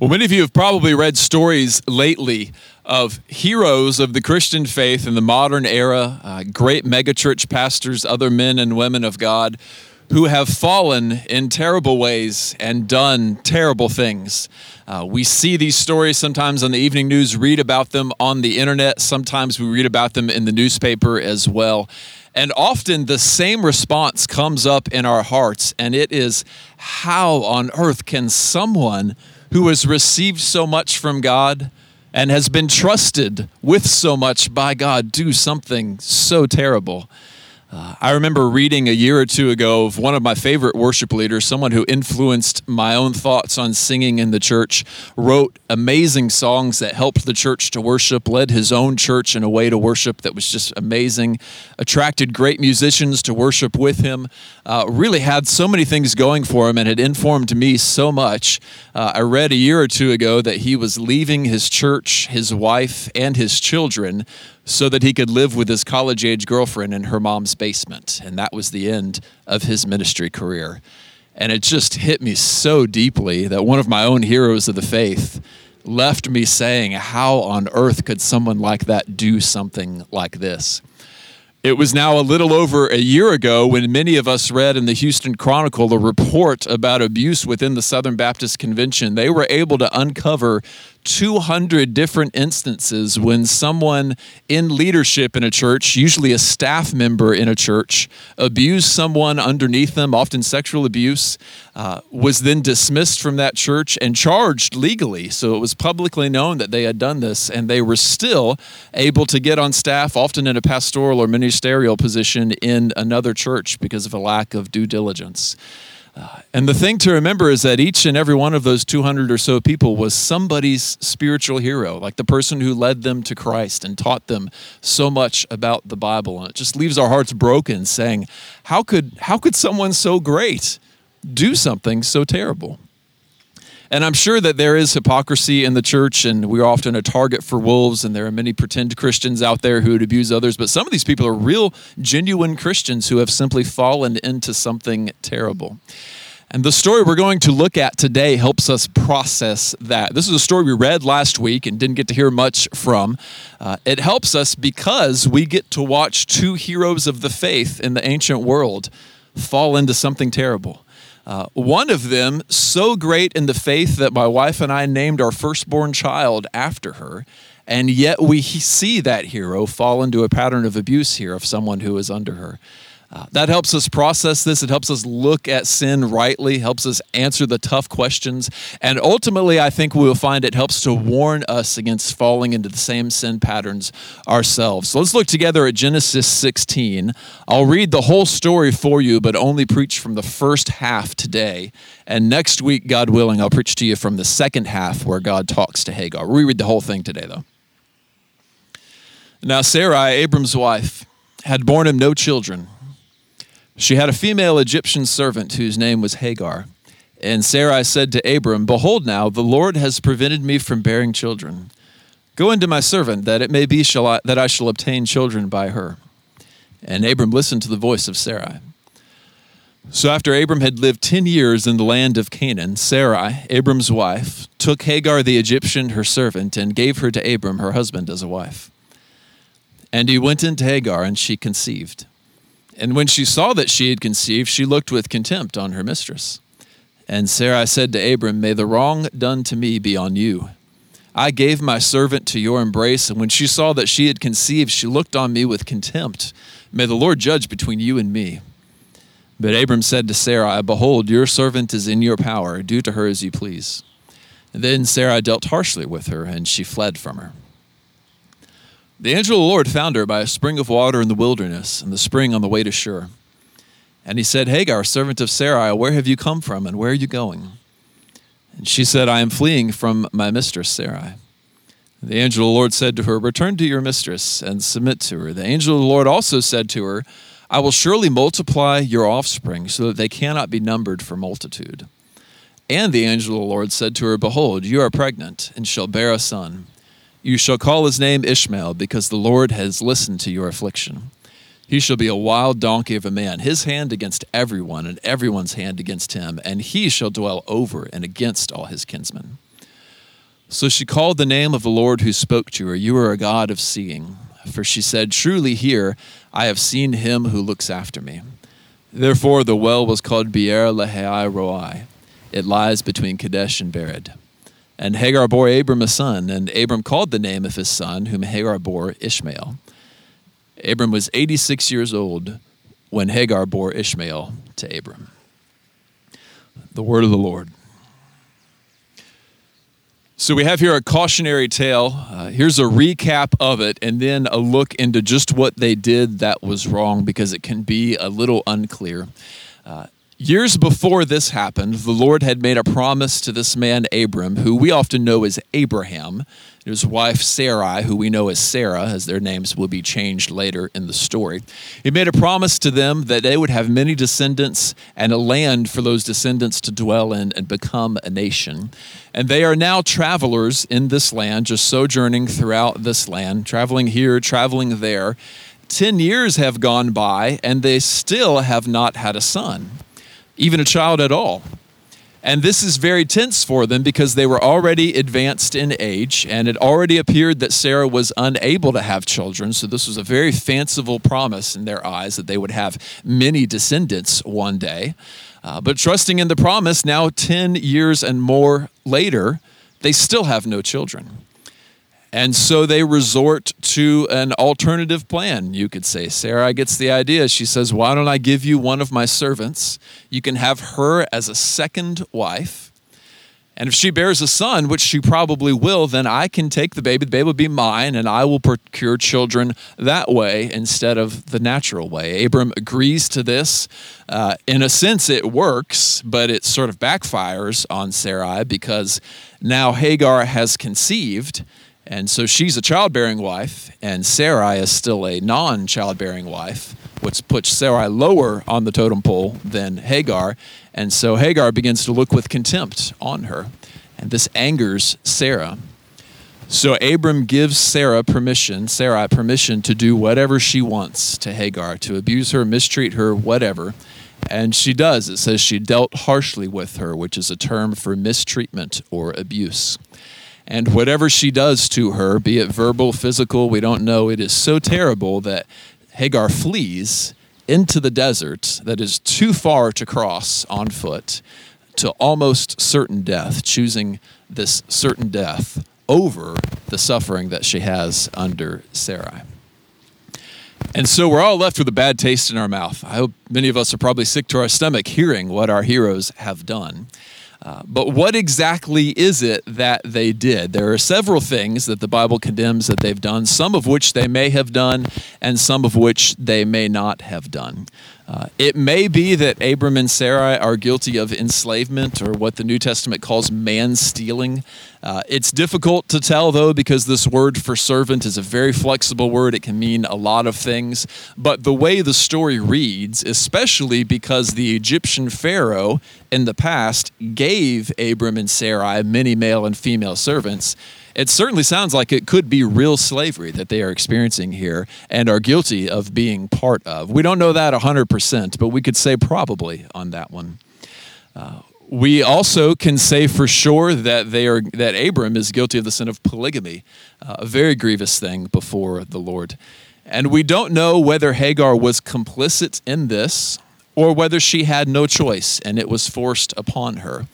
Well, many of you have probably read stories lately of heroes of the Christian faith in the modern era, uh, great megachurch pastors, other men and women of God who have fallen in terrible ways and done terrible things. Uh, we see these stories sometimes on the evening news, read about them on the internet, sometimes we read about them in the newspaper as well. And often the same response comes up in our hearts, and it is how on earth can someone who has received so much from God and has been trusted with so much by God do something so terrible. Uh, I remember reading a year or two ago of one of my favorite worship leaders, someone who influenced my own thoughts on singing in the church, wrote amazing songs that helped the church to worship, led his own church in a way to worship that was just amazing, attracted great musicians to worship with him, uh, really had so many things going for him and had informed me so much. Uh, I read a year or two ago that he was leaving his church, his wife, and his children so that he could live with his college age girlfriend in her mom's basement. And that was the end of his ministry career. And it just hit me so deeply that one of my own heroes of the faith left me saying, How on earth could someone like that do something like this? It was now a little over a year ago when many of us read in the Houston Chronicle a report about abuse within the Southern Baptist Convention. They were able to uncover 200 different instances when someone in leadership in a church, usually a staff member in a church, abused someone underneath them, often sexual abuse, uh, was then dismissed from that church and charged legally. So it was publicly known that they had done this, and they were still able to get on staff, often in a pastoral or ministerial position in another church because of a lack of due diligence. And the thing to remember is that each and every one of those 200 or so people was somebody's spiritual hero, like the person who led them to Christ and taught them so much about the Bible. And it just leaves our hearts broken saying, how could, how could someone so great do something so terrible? And I'm sure that there is hypocrisy in the church, and we're often a target for wolves, and there are many pretend Christians out there who would abuse others. But some of these people are real, genuine Christians who have simply fallen into something terrible. And the story we're going to look at today helps us process that. This is a story we read last week and didn't get to hear much from. Uh, it helps us because we get to watch two heroes of the faith in the ancient world fall into something terrible. Uh, one of them, so great in the faith that my wife and I named our firstborn child after her. And yet we see that hero fall into a pattern of abuse here of someone who is under her. Uh, that helps us process this. It helps us look at sin rightly, helps us answer the tough questions. And ultimately, I think we will find it helps to warn us against falling into the same sin patterns ourselves. So let's look together at Genesis 16. I'll read the whole story for you, but only preach from the first half today. And next week, God willing, I'll preach to you from the second half where God talks to Hagar. We read the whole thing today, though. Now, Sarai, Abram's wife, had borne him no children. She had a female Egyptian servant whose name was Hagar. And Sarai said to Abram, Behold, now the Lord has prevented me from bearing children. Go into my servant, that it may be shall I, that I shall obtain children by her. And Abram listened to the voice of Sarai. So after Abram had lived ten years in the land of Canaan, Sarai, Abram's wife, took Hagar the Egyptian, her servant, and gave her to Abram, her husband, as a wife. And he went into Hagar, and she conceived. And when she saw that she had conceived, she looked with contempt on her mistress. And Sarai said to Abram, May the wrong done to me be on you. I gave my servant to your embrace, and when she saw that she had conceived, she looked on me with contempt. May the Lord judge between you and me. But Abram said to Sarai, Behold, your servant is in your power. Do to her as you please. And then Sarai dealt harshly with her, and she fled from her. The angel of the Lord found her by a spring of water in the wilderness, and the spring on the way to Shur. And he said, Hagar, servant of Sarai, where have you come from, and where are you going? And she said, I am fleeing from my mistress Sarai. The angel of the Lord said to her, Return to your mistress and submit to her. The angel of the Lord also said to her, I will surely multiply your offspring so that they cannot be numbered for multitude. And the angel of the Lord said to her, Behold, you are pregnant, and shall bear a son. You shall call his name Ishmael, because the Lord has listened to your affliction. He shall be a wild donkey of a man, his hand against everyone, and everyone's hand against him, and he shall dwell over and against all his kinsmen. So she called the name of the Lord who spoke to her, You are a God of seeing. For she said, Truly here I have seen him who looks after me. Therefore the well was called Beer Lahai Roi. It lies between Kadesh and Bered. And Hagar bore Abram a son, and Abram called the name of his son, whom Hagar bore Ishmael. Abram was 86 years old when Hagar bore Ishmael to Abram. The word of the Lord. So we have here a cautionary tale. Uh, here's a recap of it, and then a look into just what they did that was wrong because it can be a little unclear. Uh, Years before this happened, the Lord had made a promise to this man, Abram, who we often know as Abraham, and his wife, Sarai, who we know as Sarah, as their names will be changed later in the story. He made a promise to them that they would have many descendants and a land for those descendants to dwell in and become a nation. And they are now travelers in this land, just sojourning throughout this land, traveling here, traveling there. Ten years have gone by, and they still have not had a son even a child at all. And this is very tense for them because they were already advanced in age, and it already appeared that Sarah was unable to have children. So, this was a very fanciful promise in their eyes that they would have many descendants one day. Uh, but trusting in the promise, now 10 years and more later, they still have no children. And so they resort to an alternative plan, you could say. Sarah gets the idea. She says, Why don't I give you one of my servants? You can have her as a second wife. And if she bears a son, which she probably will, then I can take the baby. The baby will be mine, and I will procure children that way instead of the natural way. Abram agrees to this. Uh, in a sense, it works, but it sort of backfires on Sarai because now Hagar has conceived and so she's a childbearing wife, and Sarai is still a non childbearing wife, which puts Sarai lower on the totem pole than Hagar. And so Hagar begins to look with contempt on her. And this angers Sarah. So Abram gives Sarah permission, Sarai permission to do whatever she wants to Hagar, to abuse her, mistreat her, whatever. And she does. It says she dealt harshly with her, which is a term for mistreatment or abuse. And whatever she does to her, be it verbal, physical, we don't know, it is so terrible that Hagar flees into the desert that is too far to cross on foot to almost certain death, choosing this certain death over the suffering that she has under Sarai. And so we're all left with a bad taste in our mouth. I hope many of us are probably sick to our stomach hearing what our heroes have done. Uh, but what exactly is it that they did? There are several things that the Bible condemns that they've done, some of which they may have done, and some of which they may not have done. Uh, it may be that Abram and Sarai are guilty of enslavement or what the New Testament calls man stealing. Uh, it's difficult to tell, though, because this word for servant is a very flexible word. It can mean a lot of things. But the way the story reads, especially because the Egyptian Pharaoh in the past gave Abram and Sarai many male and female servants, it certainly sounds like it could be real slavery that they are experiencing here and are guilty of being part of. We don't know that 100%, but we could say probably on that one. Uh, we also can say for sure that they are that Abram is guilty of the sin of polygamy, uh, a very grievous thing before the Lord. And we don't know whether Hagar was complicit in this or whether she had no choice and it was forced upon her.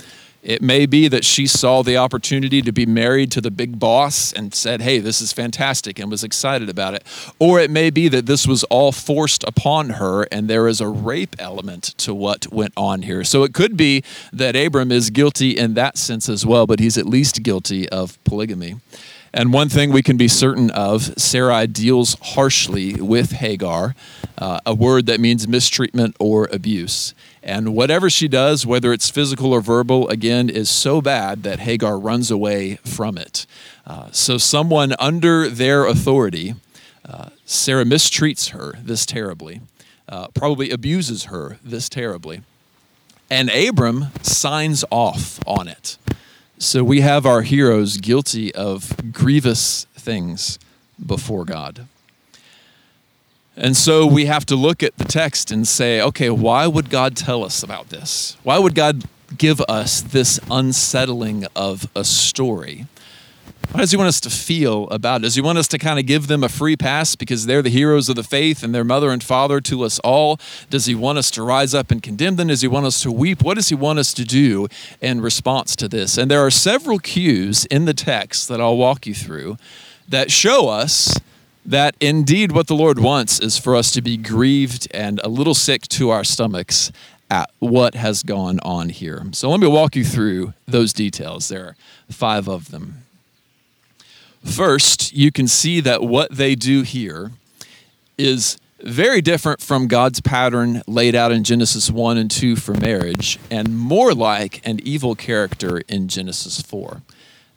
It may be that she saw the opportunity to be married to the big boss and said, Hey, this is fantastic, and was excited about it. Or it may be that this was all forced upon her and there is a rape element to what went on here. So it could be that Abram is guilty in that sense as well, but he's at least guilty of polygamy. And one thing we can be certain of Sarai deals harshly with Hagar, uh, a word that means mistreatment or abuse. And whatever she does, whether it's physical or verbal, again, is so bad that Hagar runs away from it. Uh, so, someone under their authority, uh, Sarah mistreats her this terribly, uh, probably abuses her this terribly. And Abram signs off on it. So we have our heroes guilty of grievous things before God. And so we have to look at the text and say, okay, why would God tell us about this? Why would God give us this unsettling of a story? How does he want us to feel about it? Does he want us to kind of give them a free pass because they're the heroes of the faith and their mother and father to us all? Does he want us to rise up and condemn them? Does he want us to weep? What does he want us to do in response to this? And there are several cues in the text that I'll walk you through that show us that indeed what the Lord wants is for us to be grieved and a little sick to our stomachs at what has gone on here. So let me walk you through those details. There are five of them. First, you can see that what they do here is very different from God's pattern laid out in Genesis 1 and 2 for marriage, and more like an evil character in Genesis 4.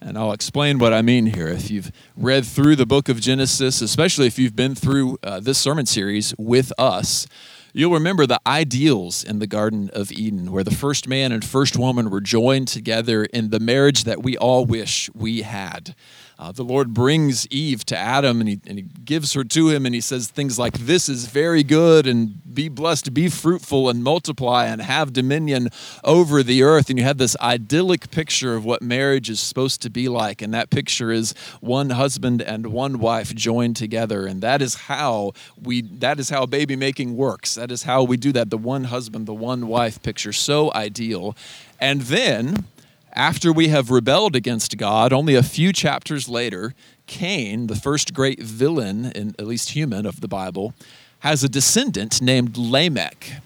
And I'll explain what I mean here. If you've read through the book of Genesis, especially if you've been through uh, this sermon series with us, you'll remember the ideals in the Garden of Eden, where the first man and first woman were joined together in the marriage that we all wish we had. Uh, the Lord brings Eve to Adam and he, and he gives her to him, and he says things like, This is very good, and be blessed, be fruitful, and multiply, and have dominion over the earth. And you have this idyllic picture of what marriage is supposed to be like. And that picture is one husband and one wife joined together. And that is how we that is how baby making works. That is how we do that. The one husband, the one wife picture. So ideal. And then after we have rebelled against God, only a few chapters later, Cain, the first great villain, in, at least human, of the Bible, has a descendant named Lamech.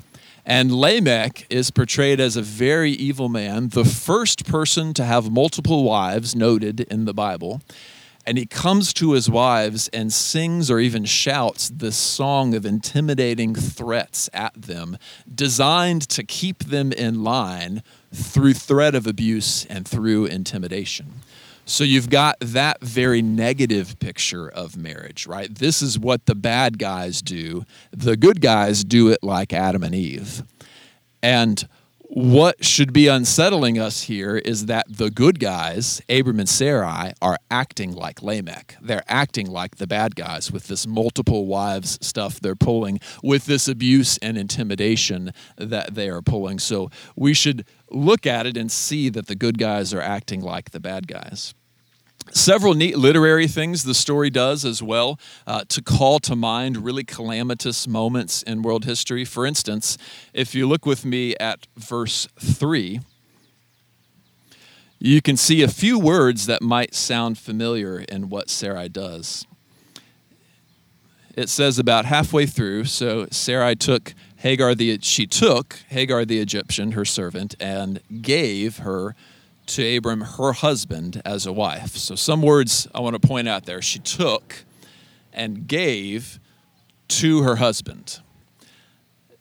And Lamech is portrayed as a very evil man, the first person to have multiple wives noted in the Bible. And he comes to his wives and sings or even shouts this song of intimidating threats at them, designed to keep them in line through threat of abuse and through intimidation. So you've got that very negative picture of marriage, right? This is what the bad guys do. The good guys do it like Adam and Eve. And what should be unsettling us here is that the good guys, Abram and Sarai, are acting like Lamech. They're acting like the bad guys with this multiple wives stuff they're pulling, with this abuse and intimidation that they are pulling. So we should look at it and see that the good guys are acting like the bad guys several neat literary things the story does as well uh, to call to mind really calamitous moments in world history. For instance, if you look with me at verse 3, you can see a few words that might sound familiar in what Sarai does. It says about halfway through, so Sarai took Hagar the she took Hagar the Egyptian, her servant, and gave her to Abram her husband as a wife. So, some words I want to point out there. She took and gave to her husband.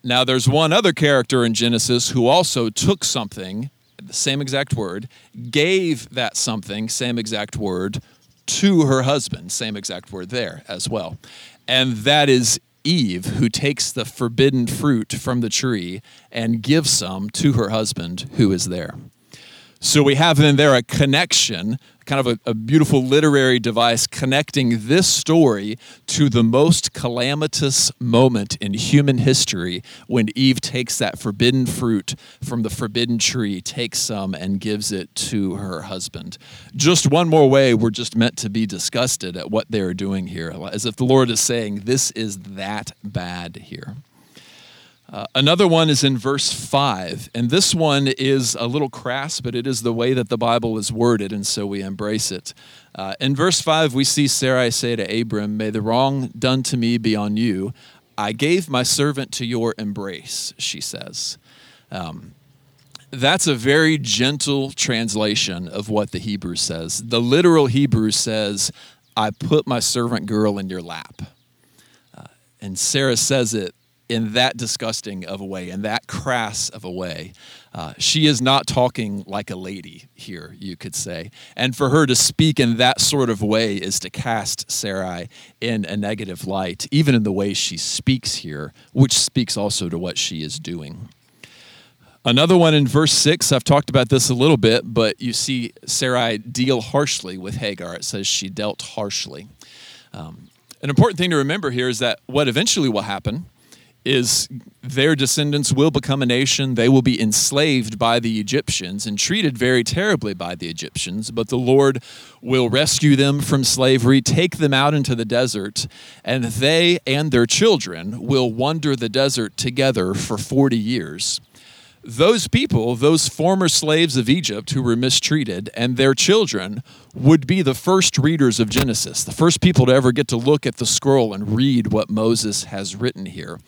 Now, there's one other character in Genesis who also took something, the same exact word, gave that something, same exact word, to her husband, same exact word there as well. And that is Eve, who takes the forbidden fruit from the tree and gives some to her husband who is there. So we have in there a connection, kind of a, a, beautiful literary device connecting this story to the most calamitous moment in human history when Eve takes that forbidden fruit from the forbidden tree, takes some, and gives it to her husband. Just one more way, we're just meant to be disgusted at what they're doing here, as if the Lord is saying, This is that bad here. Uh, another one is in verse 5, and this one is a little crass, but it is the way that the Bible is worded, and so we embrace it. Uh, in verse 5, we see Sarai say to Abram, May the wrong done to me be on you. I gave my servant to your embrace, she says. Um, that's a very gentle translation of what the Hebrew says. The literal Hebrew says, I put my servant girl in your lap. Uh, and Sarah says it in that disgusting of a way, in that crass of a way. Uh, she is not talking like a lady here, you could say. And for her to speak in that sort of way is to cast Sarai in a negative light, even in the way she speaks here, which speaks also to what she is doing. Another one in verse 6, I've talked about this a little bit, but you see Sarai deal harshly with Hagar. It says she dealt harshly. Um, an important thing to remember here is that what eventually will happen is their descendants will become a nation. They will be enslaved by the Egyptians and treated very terribly by the Egyptians, but the Lord will rescue them from slavery, take them out into the desert, and they and their children will wander the desert together for 40 years those people, those former slaves of Egypt who were mistreated, and their children would be the first readers of Genesis, the first people to ever get to look at the scroll and read what Moses has written here.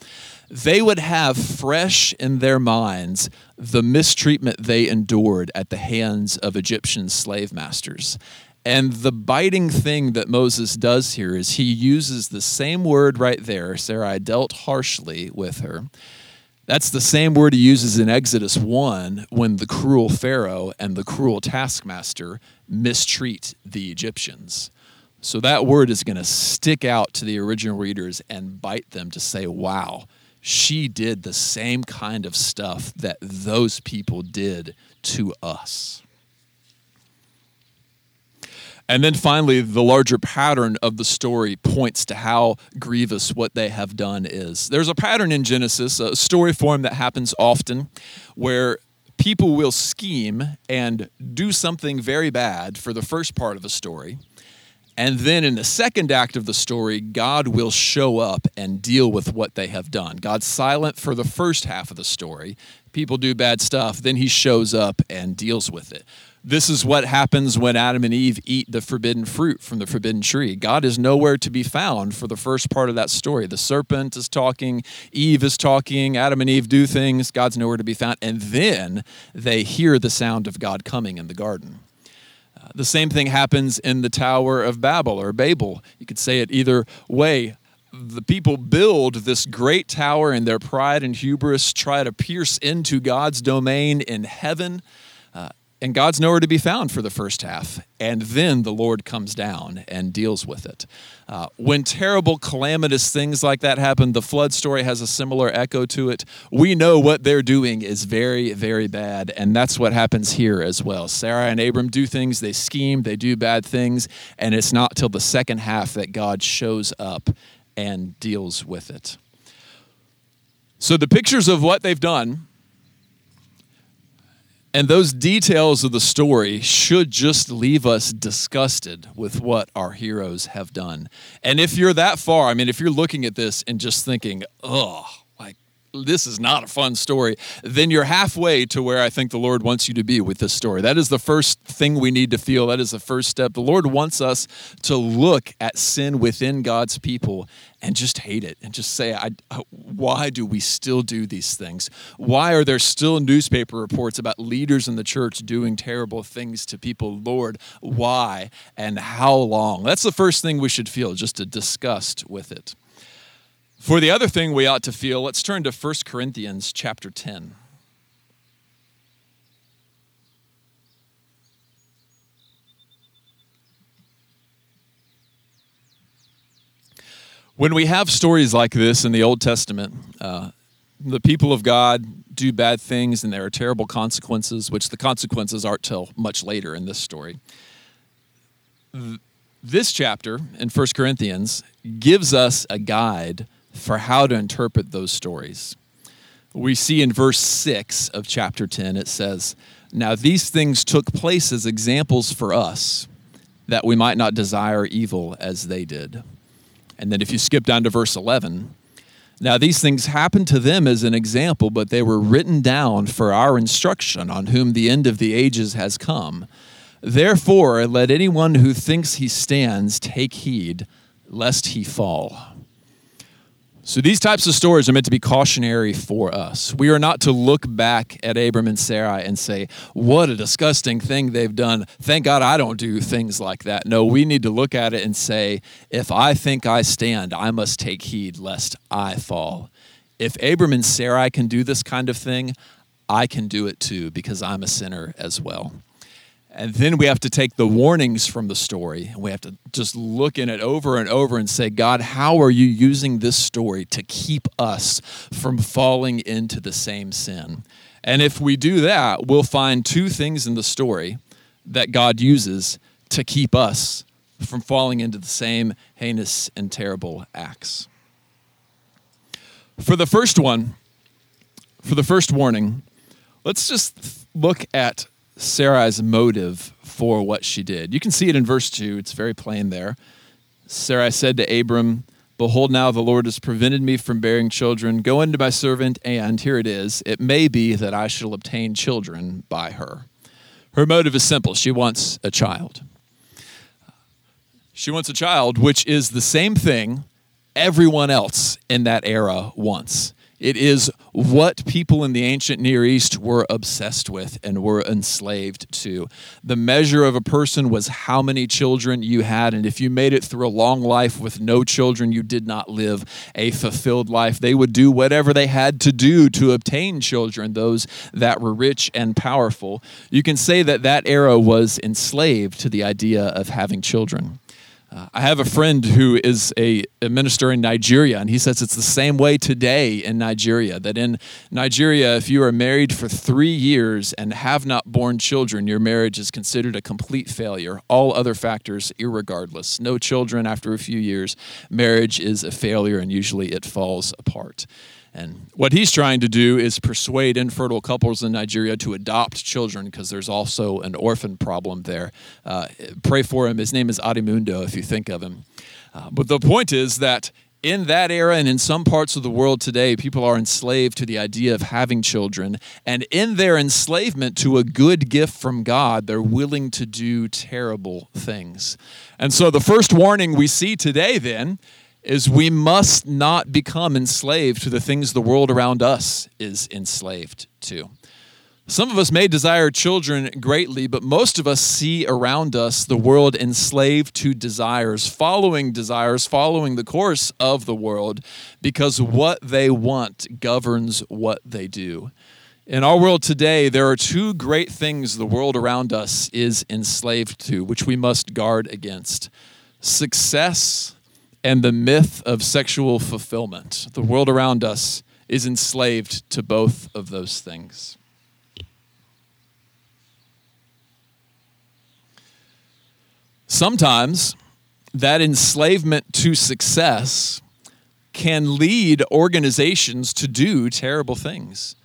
They would have fresh in their minds the mistreatment they endured at the hands of Egyptian slave masters. And the biting thing that Moses does here is he uses the same word right there Sarai dealt harshly with her that's the same word he uses in Exodus 1 when the cruel Pharaoh and the cruel taskmaster mistreat the Egyptians. So that word is going to stick out to the original readers and bite them to say, wow, she did the same kind of stuff that those people did to us. And then finally, the larger pattern of the story points to how grievous what they have done is. There's a pattern in Genesis, a story form that happens often, where people will scheme and do something very bad for the first part of a story. And then in the second act of the story, God will show up and deal with what they have done. God's silent for the first half of the story. People do bad stuff, then he shows up and deals with it. This is what happens when Adam and Eve eat the forbidden fruit from the forbidden tree. God is nowhere to be found for the first part of that story. The serpent is talking, Eve is talking, Adam and Eve do things, God's nowhere to be found. And then they hear the sound of God coming in the garden. Uh, the same thing happens in the Tower of Babel or Babel. You could say it either way the people build this great tower and their pride and hubris try to pierce into God's domain in heaven. And God's nowhere to be found for the first half. And then the Lord comes down and deals with it. Uh, when terrible, calamitous things like that happen, the flood story has a similar echo to it. We know what they're doing is very, very bad. And that's what happens here as well. Sarah and Abram do things, they scheme, they do bad things. And it's not till the second half that God shows up and deals with it. So the pictures of what they've done and those details of the story should just leave us disgusted with what our heroes have done. And if you're that far, I mean, if you're looking at this and just thinking, oh, this is not a fun story, then you're halfway to where I think the Lord wants you to be with this story. That is the first thing we need to feel. That is the first step. The Lord wants us to look at sin within God's people and just hate it and just say, I, uh, why do we still do these things? Why are there still newspaper reports about leaders in the church doing terrible things to people? Lord, why and how long? That's the first thing we should feel, just a disgust with it. For the other thing we ought to feel, let's turn to 1 Corinthians chapter 10. When we have stories like this in the Old Testament, uh, the people of God do bad things and there are terrible consequences, which the consequences aren't till much later in this story. This chapter in 1 Corinthians gives us a guide for how to interpret those stories. We see in verse 6 of chapter 10, it says, Now these things took place as examples for us, that we might not desire evil as they did. And then if you skip down to verse 11, now these things happened to them as an example, but they were written down for our instruction, on whom the end of the ages has come. Therefore, let anyone who thinks he stands take heed, lest he fall. So these types of stories are meant to be cautionary for us. We are not to look back at Abram and Sarai and say, what a disgusting thing they've done. Thank God I don't do things like that. No, we need to look at it and say, if I think I stand, I must take heed lest I fall. If Abram and Sarai can do this kind of thing, I can do it too because I'm a sinner as well. And then we have to take the warnings from the story and we have to just look in it over and over and say, God, how are you using this story to keep us from falling into the same sin? And if we do that, we'll find two things in the story that God uses to keep us from falling into the same heinous and terrible acts. For the first one, for the first warning, let's just look at Sarai's motive for what she did. You can see it in verse 2, it's very plain there. Sarai said to Abram, Behold, now the Lord has prevented me from bearing children. Go into my servant, and here it is. It may be that I shall obtain children by her. Her motive is simple she wants a child. She wants a child, which is the same thing everyone else in that era wants. It is what people in the ancient Near East were obsessed with and were enslaved to. The measure of a person was how many children you had, and if you made it through a long life with no children, you did not live a fulfilled life. They would do whatever they had to do to obtain children, those that were rich and powerful. You can say that that era was enslaved to the idea of having children. Uh, I have a friend who is a, a, minister in Nigeria, and he says it's the same way today in Nigeria. That in Nigeria, if you are married for three years and have not born children, your marriage is considered a complete failure. All other factors, irregardless. No children after a few years, marriage is a failure, and usually it falls apart. And what he's trying to do is persuade infertile couples in Nigeria to adopt children because there's also an orphan problem there. Uh, pray for him. His name is Adimundo, if you think of him. Uh, but the point is that in that era and in some parts of the world today, people are enslaved to the idea of having children. And in their enslavement to a good gift from God, they're willing to do terrible things. And so the first warning we see today then is we must not become enslaved to the things the world around us is enslaved to. Some of us may desire children greatly, but most of us see around us the world enslaved to desires, following desires, following the course of the world, because what they want governs what they do. In our world today, there are two great things the world around us is enslaved to, which we must guard against success and the myth of sexual fulfillment. The world around us is enslaved to both of those things. Sometimes that enslavement to success can lead organizations to do terrible things.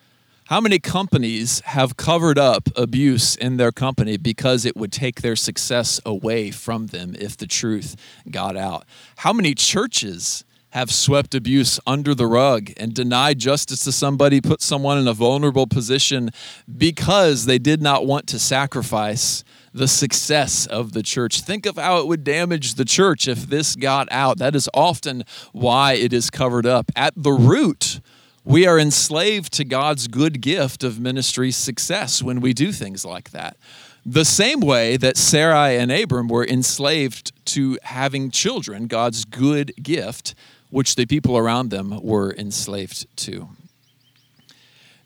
How many companies have covered up abuse in their company because it would take their success away from them if the truth got out? How many churches have swept abuse under the rug and denied justice to somebody, put someone in a vulnerable position because they did not want to sacrifice the success of the church. Think of how it would damage the church if this got out. That is often why it is covered up. At the root, we are enslaved to God's good gift of ministry success when we do things like that. The same way that Sarai and Abram were enslaved to having children, God's good gift, which the people around them were enslaved to.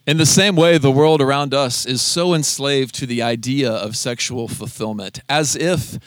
In the same way, the world around us is so enslaved to the idea of sexual fulfillment, as if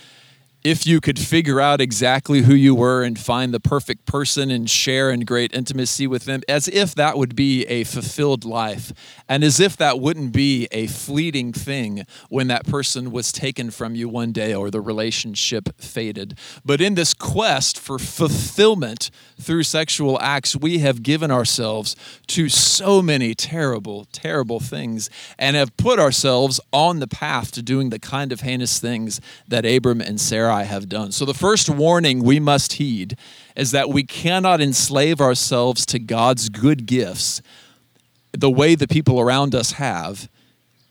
if you could figure out exactly who you were and find the perfect person and share in great intimacy with them, as if that would be a fulfilled life, and as if that wouldn't be a fleeting thing when that person was taken from you one day or the relationship faded. But in this quest for fulfillment through sexual acts, we have given ourselves to so many terrible, terrible things and have put ourselves on the path to doing the kind of heinous things that Abram and Sarai have done. So, the first warning we must heed is that we cannot enslave ourselves to God's good gifts the way the people around us have,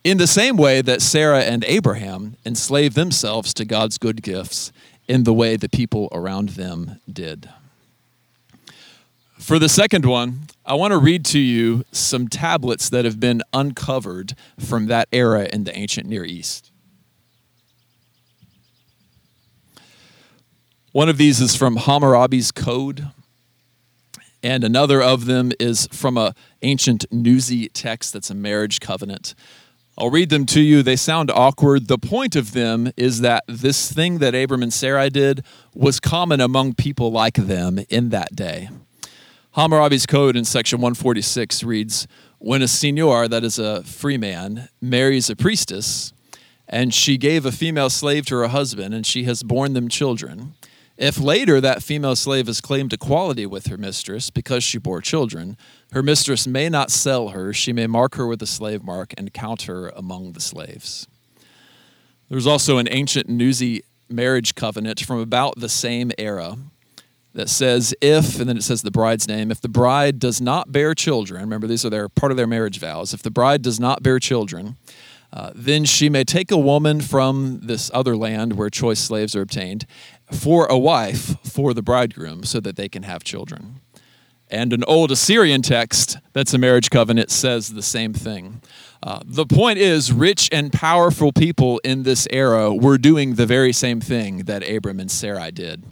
in the same way that Sarah and Abraham enslaved themselves to God's good gifts in the way the people around them did. For the second one, I want to read to you some tablets that have been uncovered from that era in the ancient Near East. One of these is from Hammurabi's Code, and another of them is from a ancient Nuzi text that's a marriage covenant. I'll read them to you. They sound awkward. The point of them is that this thing that Abram and Sarai did was common among people like them in that day. Hammurabi's Code in section 146 reads When a seignior, that is a free man, marries a priestess, and she gave a female slave to her husband, and she has borne them children, If later that female slave has claimed equality with her mistress because she bore children, her mistress may not sell her. She may mark her with a slave mark and count her among the slaves. There's also an ancient Nuzi marriage covenant from about the same era that says if, and then it says the bride's name, if the bride does not bear children, remember these are their part of their marriage vows, if the bride does not bear children, uh, then she may take a woman from this other land where choice slaves are obtained for a wife for the bridegroom so that they can have children. And an old Assyrian text that's a marriage covenant says the same thing. Uh, the point is, rich and powerful people in this era were doing the very same thing that Abram and Sarai did.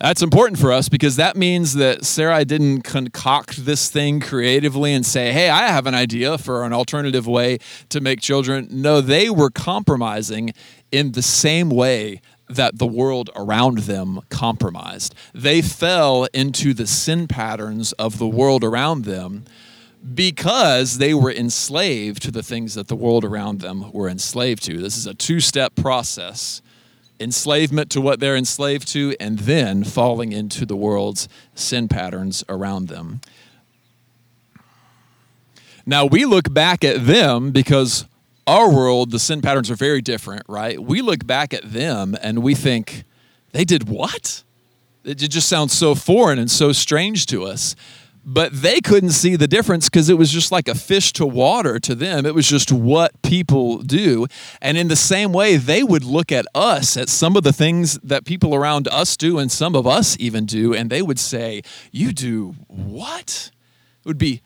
That's important for us because that means that Sarai didn't concoct this thing creatively and say, hey, I have an idea for an alternative way to make children. No, they were compromising in the same way that the world around them compromised. They fell into the sin patterns of the world around them because they were enslaved to the things that the world around them were enslaved to. This is a two step process enslavement to what they're enslaved to, and then falling into the world's sin patterns around them. Now, we look back at them because our world, the sin patterns are very different, right? We look back at them and we think, they did what? It just sounds so foreign and so strange to us but they couldn't see the difference because it was just like a fish to water to them. It was just what people do. And in the same way, they would look at us, at some of the things that people around us do, and some of us even do, and they would say, You do what? It would be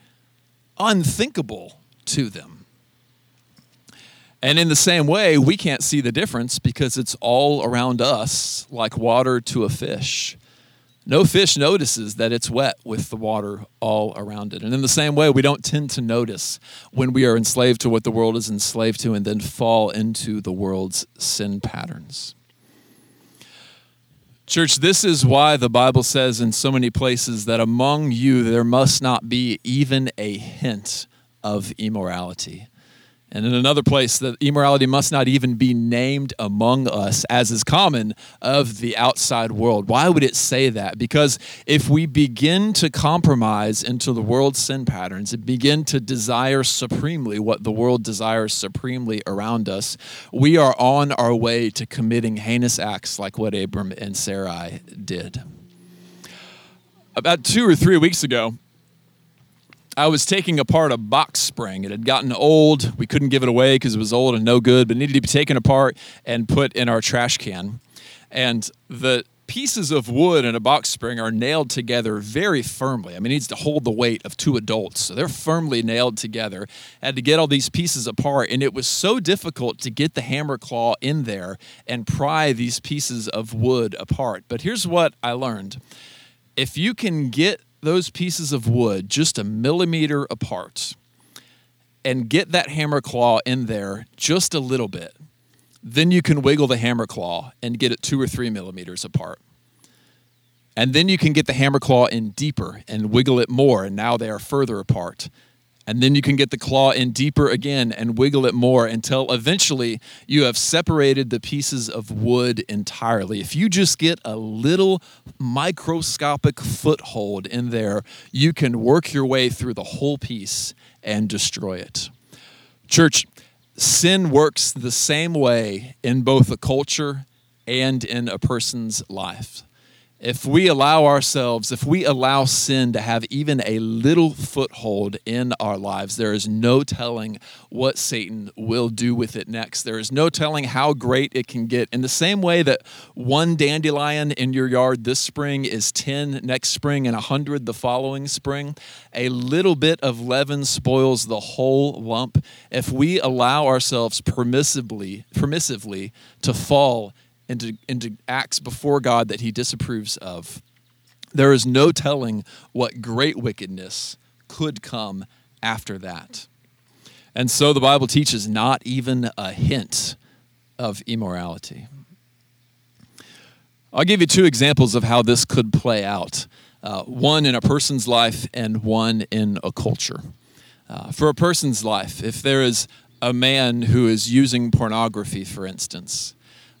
unthinkable to them. And in the same way, we can't see the difference because it's all around us like water to a fish. No fish notices that it's wet with the water all around it. And in the same way, we don't tend to notice when we are enslaved to what the world is enslaved to and then fall into the world's sin patterns. Church, this is why the Bible says in so many places that among you there must not be even a hint of immorality. And in another place, that immorality must not even be named among us, as is common of the outside world. Why would it say that? Because if we begin to compromise into the world's sin patterns and begin to desire supremely what the world desires supremely around us, we are on our way to committing heinous acts like what Abram and Sarai did. About two or three weeks ago, I was taking apart a box spring. It had gotten old. We couldn't give it away because it was old and no good, but needed to be taken apart and put in our trash can. And the pieces of wood in a box spring are nailed together very firmly. I mean, it needs to hold the weight of two adults. So they're firmly nailed together. I had to get all these pieces apart, and it was so difficult to get the hammer claw in there and pry these pieces of wood apart. But here's what I learned if you can get those pieces of wood just a millimeter apart and get that hammer claw in there just a little bit, then you can wiggle the hammer claw and get it two or three millimeters apart. And then you can get the hammer claw in deeper and wiggle it more, and now they are further apart. And then you can get the claw in deeper again and wiggle it more until eventually you have separated the pieces of wood entirely. If you just get a little microscopic foothold in there, you can work your way through the whole piece and destroy it. Church, sin works the same way in both a culture and in a person's life if we allow ourselves, if we allow sin to have even a little foothold in our lives, there is no telling what Satan will do with it next. There is no telling how great it can get. In the same way that one dandelion in your yard this spring is 10 next spring and 100 the following spring, a little bit of leaven spoils the whole lump. If we allow ourselves permissively, permissively to fall into, into acts before God that he disapproves of, there is no telling what great wickedness could come after that. And so the Bible teaches not even a hint of immorality. I'll give you two examples of how this could play out uh, one in a person's life and one in a culture. Uh, for a person's life, if there is a man who is using pornography, for instance,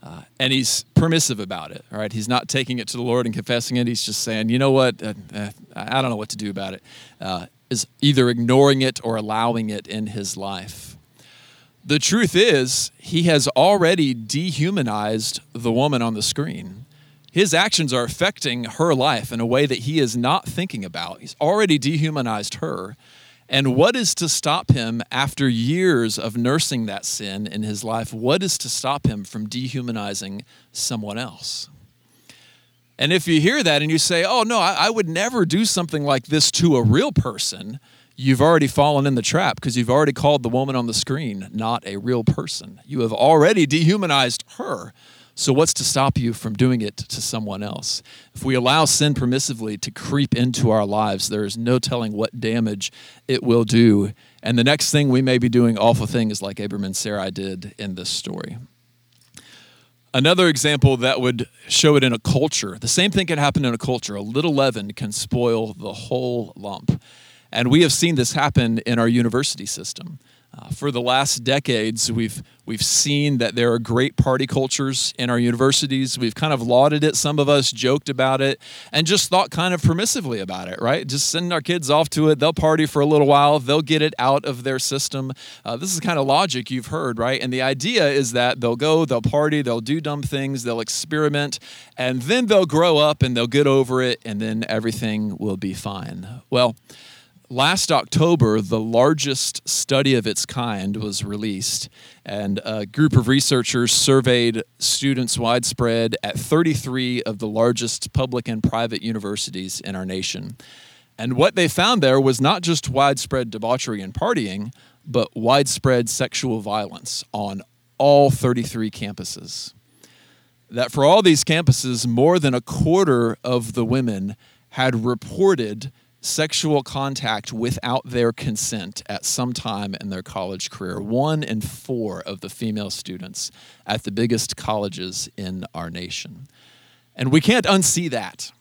Uh, and he's permissive about it, all right? He's not taking it to the Lord and confessing it. He's just saying, you know what? Uh, uh, I don't know what to do about it. Uh, is either ignoring it or allowing it in his life. The truth is, he has already dehumanized the woman on the screen. His actions are affecting her life in a way that he is not thinking about. He's already dehumanized her. And what is to stop him after years of nursing that sin in his life? What is to stop him from dehumanizing someone else? And if you hear that and you say, oh, no, I, I, would never do something like this to a real person, you've already fallen in the trap because you've already called the woman on the screen not a real person. You have already dehumanized her. So, what's to stop you from doing it to someone else? If we allow sin permissively to creep into our lives, there is no telling what damage it will do. And the next thing we may be doing awful things like Abram and Sarai did in this story. Another example that would show it in a culture, the same thing can happen in a culture. A little leaven can spoil the whole lump. And we have seen this happen in our university system. Uh, for the last decades, we've we've seen that there are great party cultures in our universities. We've kind of lauded it. Some of us joked about it and just thought kind of permissively about it, right? Just sending our kids off to it. They'll party for a little while. They'll get it out of their system. Uh, this is kind of logic you've heard, right? And the idea is that they'll go, they'll party, they'll do dumb things, they'll experiment, and then they'll grow up and they'll get over it, and then everything will be fine. Well last October, the largest study of its kind was released, and a group of researchers surveyed students widespread at 33 of the largest public and private universities in our nation. And what they found there was not just widespread debauchery and partying, but widespread sexual violence on all 33 campuses. That for all these campuses, more than a quarter of the women had reported sexual contact without their consent at some time in their college career. One in four of the female students at the biggest colleges in our nation. And we can't unsee that.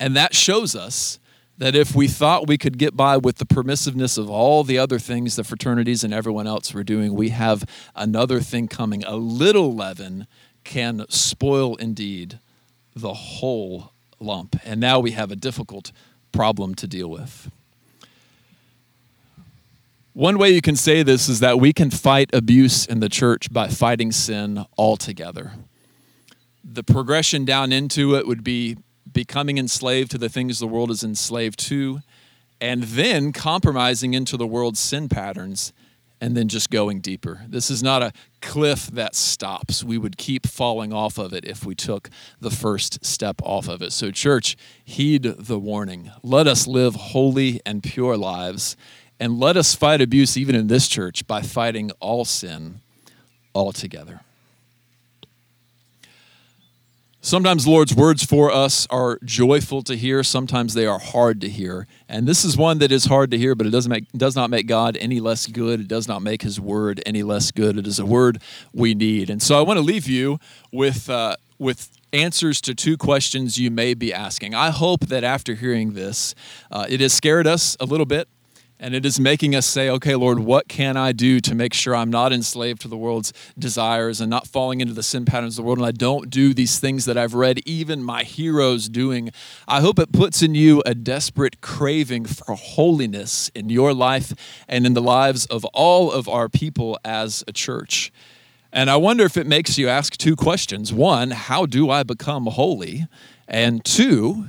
And that shows us that if we thought we could get by with the permissiveness of all the other things the fraternities and everyone else were doing, we have another thing coming. A little leaven can spoil indeed the whole lump. And now we have a difficult problem to deal with. One way you can say this is that we can fight abuse in the church by fighting sin altogether. The progression down into it would be becoming enslaved to the things the world is enslaved to, and then compromising into the world's sin patterns and then just going deeper. This is not a cliff that stops. We would keep falling off of it if we took the first step off of it. So, church, heed the warning. Let us live holy and pure lives, and let us fight abuse even in this church by fighting all sin altogether. Sometimes the Lord's words for us are joyful to hear, sometimes they are hard to hear. And this is one that is hard to hear, but it doesn't make, does not make God any less good. It does not make his word any less good. It is a word we need. And so I want to leave you with, uh, with answers to two questions you may be asking. I hope that after hearing this, uh, it has scared us a little bit and it is making us say, okay, Lord, what can I do to make sure I'm not enslaved to the world's desires and not falling into the sin patterns of the world and I don't do these things that I've read even my heroes doing? I hope it puts in you a desperate craving for holiness in your life and in the lives of all of our people as a church. And I wonder if it makes you ask two questions. One, how do I become holy? And two,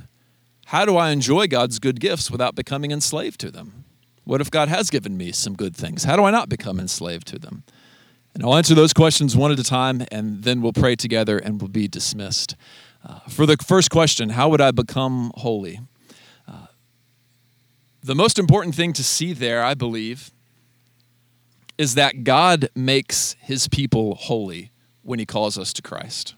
how do I enjoy God's good gifts without becoming enslaved to them? What if God has given me some good things? How do I not become enslaved to them? And I'll answer those questions one at a time, and then we'll pray together and we'll be dismissed. Uh, for the first question, how would I become holy? Uh, the most important thing to see there, I believe, is that God makes his people holy when he calls us to Christ.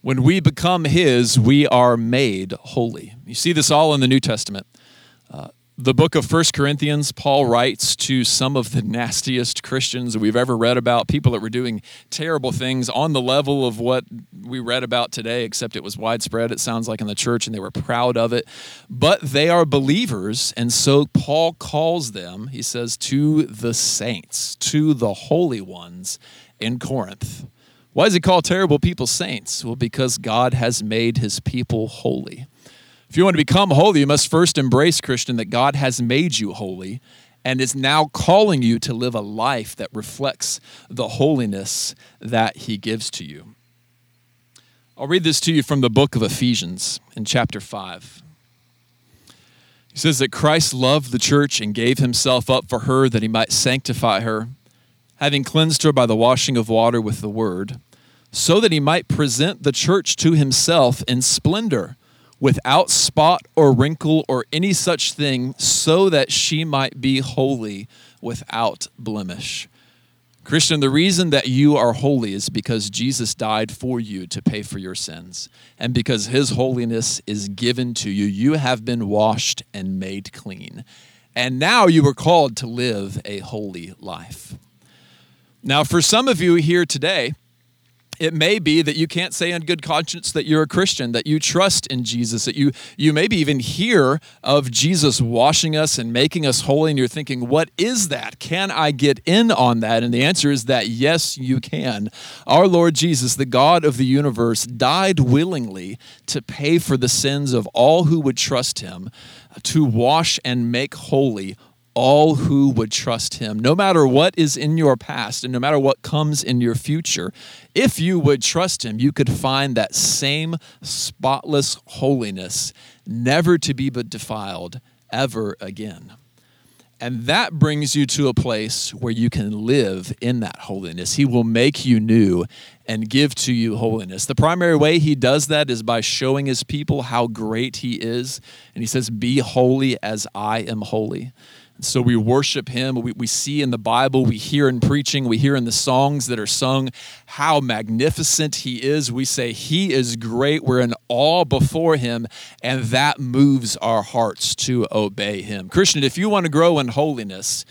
When we become his, we are made holy. You see this all in the New Testament. Uh, the book of First Corinthians, Paul writes to some of the nastiest Christians we've ever read about, people that were doing terrible things on the level of what we read about today, except it was widespread, it sounds like, in the church, and they were proud of it. But they are believers, and so Paul calls them, he says, to the saints, to the holy ones in Corinth. Why does he call terrible people saints? Well, because God has made his people holy. If you want to become holy, you must first embrace, Christian, that God has made you holy and is now calling you to live a life that reflects the holiness that he gives to you. I'll read this to you from the book of Ephesians in chapter 5. He says that Christ loved the church and gave himself up for her that he might sanctify her, having cleansed her by the washing of water with the word, so that he might present the church to himself in splendor, without spot or wrinkle or any such thing, so that she might be holy without blemish. Christian, the reason that you are holy is because Jesus died for you to pay for your sins. And because his holiness is given to you, you have been washed and made clean. And now you are called to live a holy life. Now, for some of you here today, it may be that you can't say in good conscience that you're a Christian, that you trust in Jesus, that you you maybe even hear of Jesus washing us and making us holy, and you're thinking, what is that? Can I get in on that? And the answer is that yes, you can. Our Lord Jesus, the God of the universe, died willingly to pay for the sins of all who would trust him, to wash and make holy all who would trust him, no matter what is in your past and no matter what comes in your future. If you would trust him, you could find that same spotless holiness, never to be but defiled ever again. And that brings you to a place where you can live in that holiness. He will make you new and give to you holiness. The primary way he does that is by showing his people how great he is. And he says, Be holy as I am holy. So we worship him. We, we see in the Bible, we hear in preaching, we hear in the songs that are sung how magnificent he is. We say, He is great. We're in awe before him, and that moves our hearts to obey him. Christian, if you want to grow in holiness,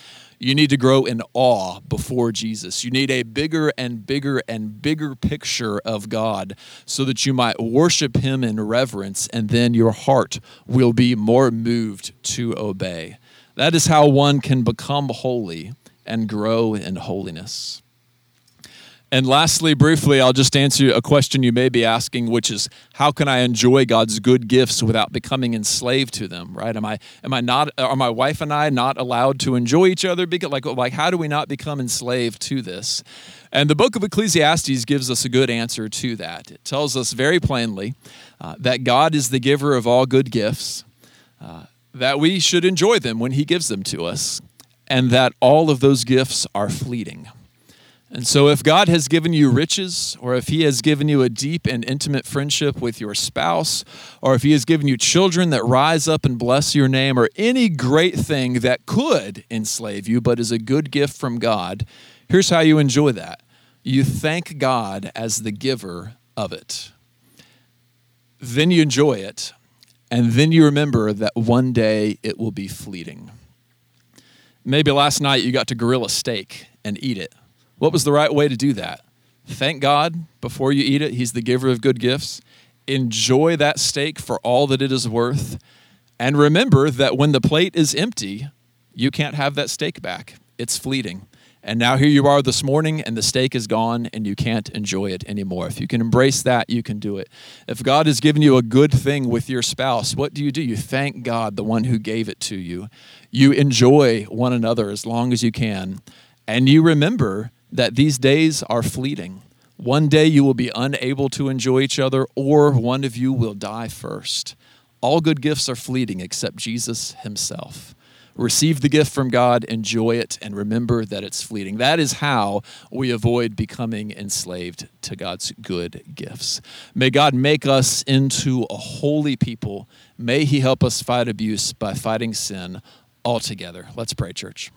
you need to grow in awe before Jesus. You need a bigger and bigger and bigger picture of God so that you might worship Him in reverence, and then your heart will be more moved to obey. That is how one can become holy and grow in holiness. And lastly, briefly, I'll just answer a question you may be asking, which is how can I enjoy God's good gifts without becoming enslaved to them? Right? Am I am I not are my wife and I not allowed to enjoy each other? Because like like how do we not become enslaved to this? And the book of Ecclesiastes gives us a good answer to that. It tells us very plainly uh, that God is the giver of all good gifts. Uh, that we should enjoy them when He gives them to us, and that all of those gifts are fleeting. And so, if God has given you riches, or if He has given you a deep and intimate friendship with your spouse, or if He has given you children that rise up and bless your name, or any great thing that could enslave you but is a good gift from God, here's how you enjoy that you thank God as the giver of it. Then you enjoy it and then you remember that one day it will be fleeting. Maybe last night you got to grill a steak and eat it. What was the right way to do that? Thank God before you eat it. He's the giver of good gifts. Enjoy that steak for all that it is worth. And remember that when the plate is empty, you can't have that steak back. It's fleeting. And now here you are this morning, and the steak is gone, and you can't enjoy it anymore. If you can embrace that, you can do it. If God has given you a good thing with your spouse, what do you do? You thank God, the one who gave it to you. You enjoy one another as long as you can. And you remember that these days are fleeting. One day you will be unable to enjoy each other, or one of you will die first. All good gifts are fleeting except Jesus himself receive the gift from God, enjoy it, and remember that it's fleeting. That is how we avoid becoming enslaved to God's good gifts. May God make us into a holy people. May He help us fight abuse by fighting sin altogether. Let's pray, church.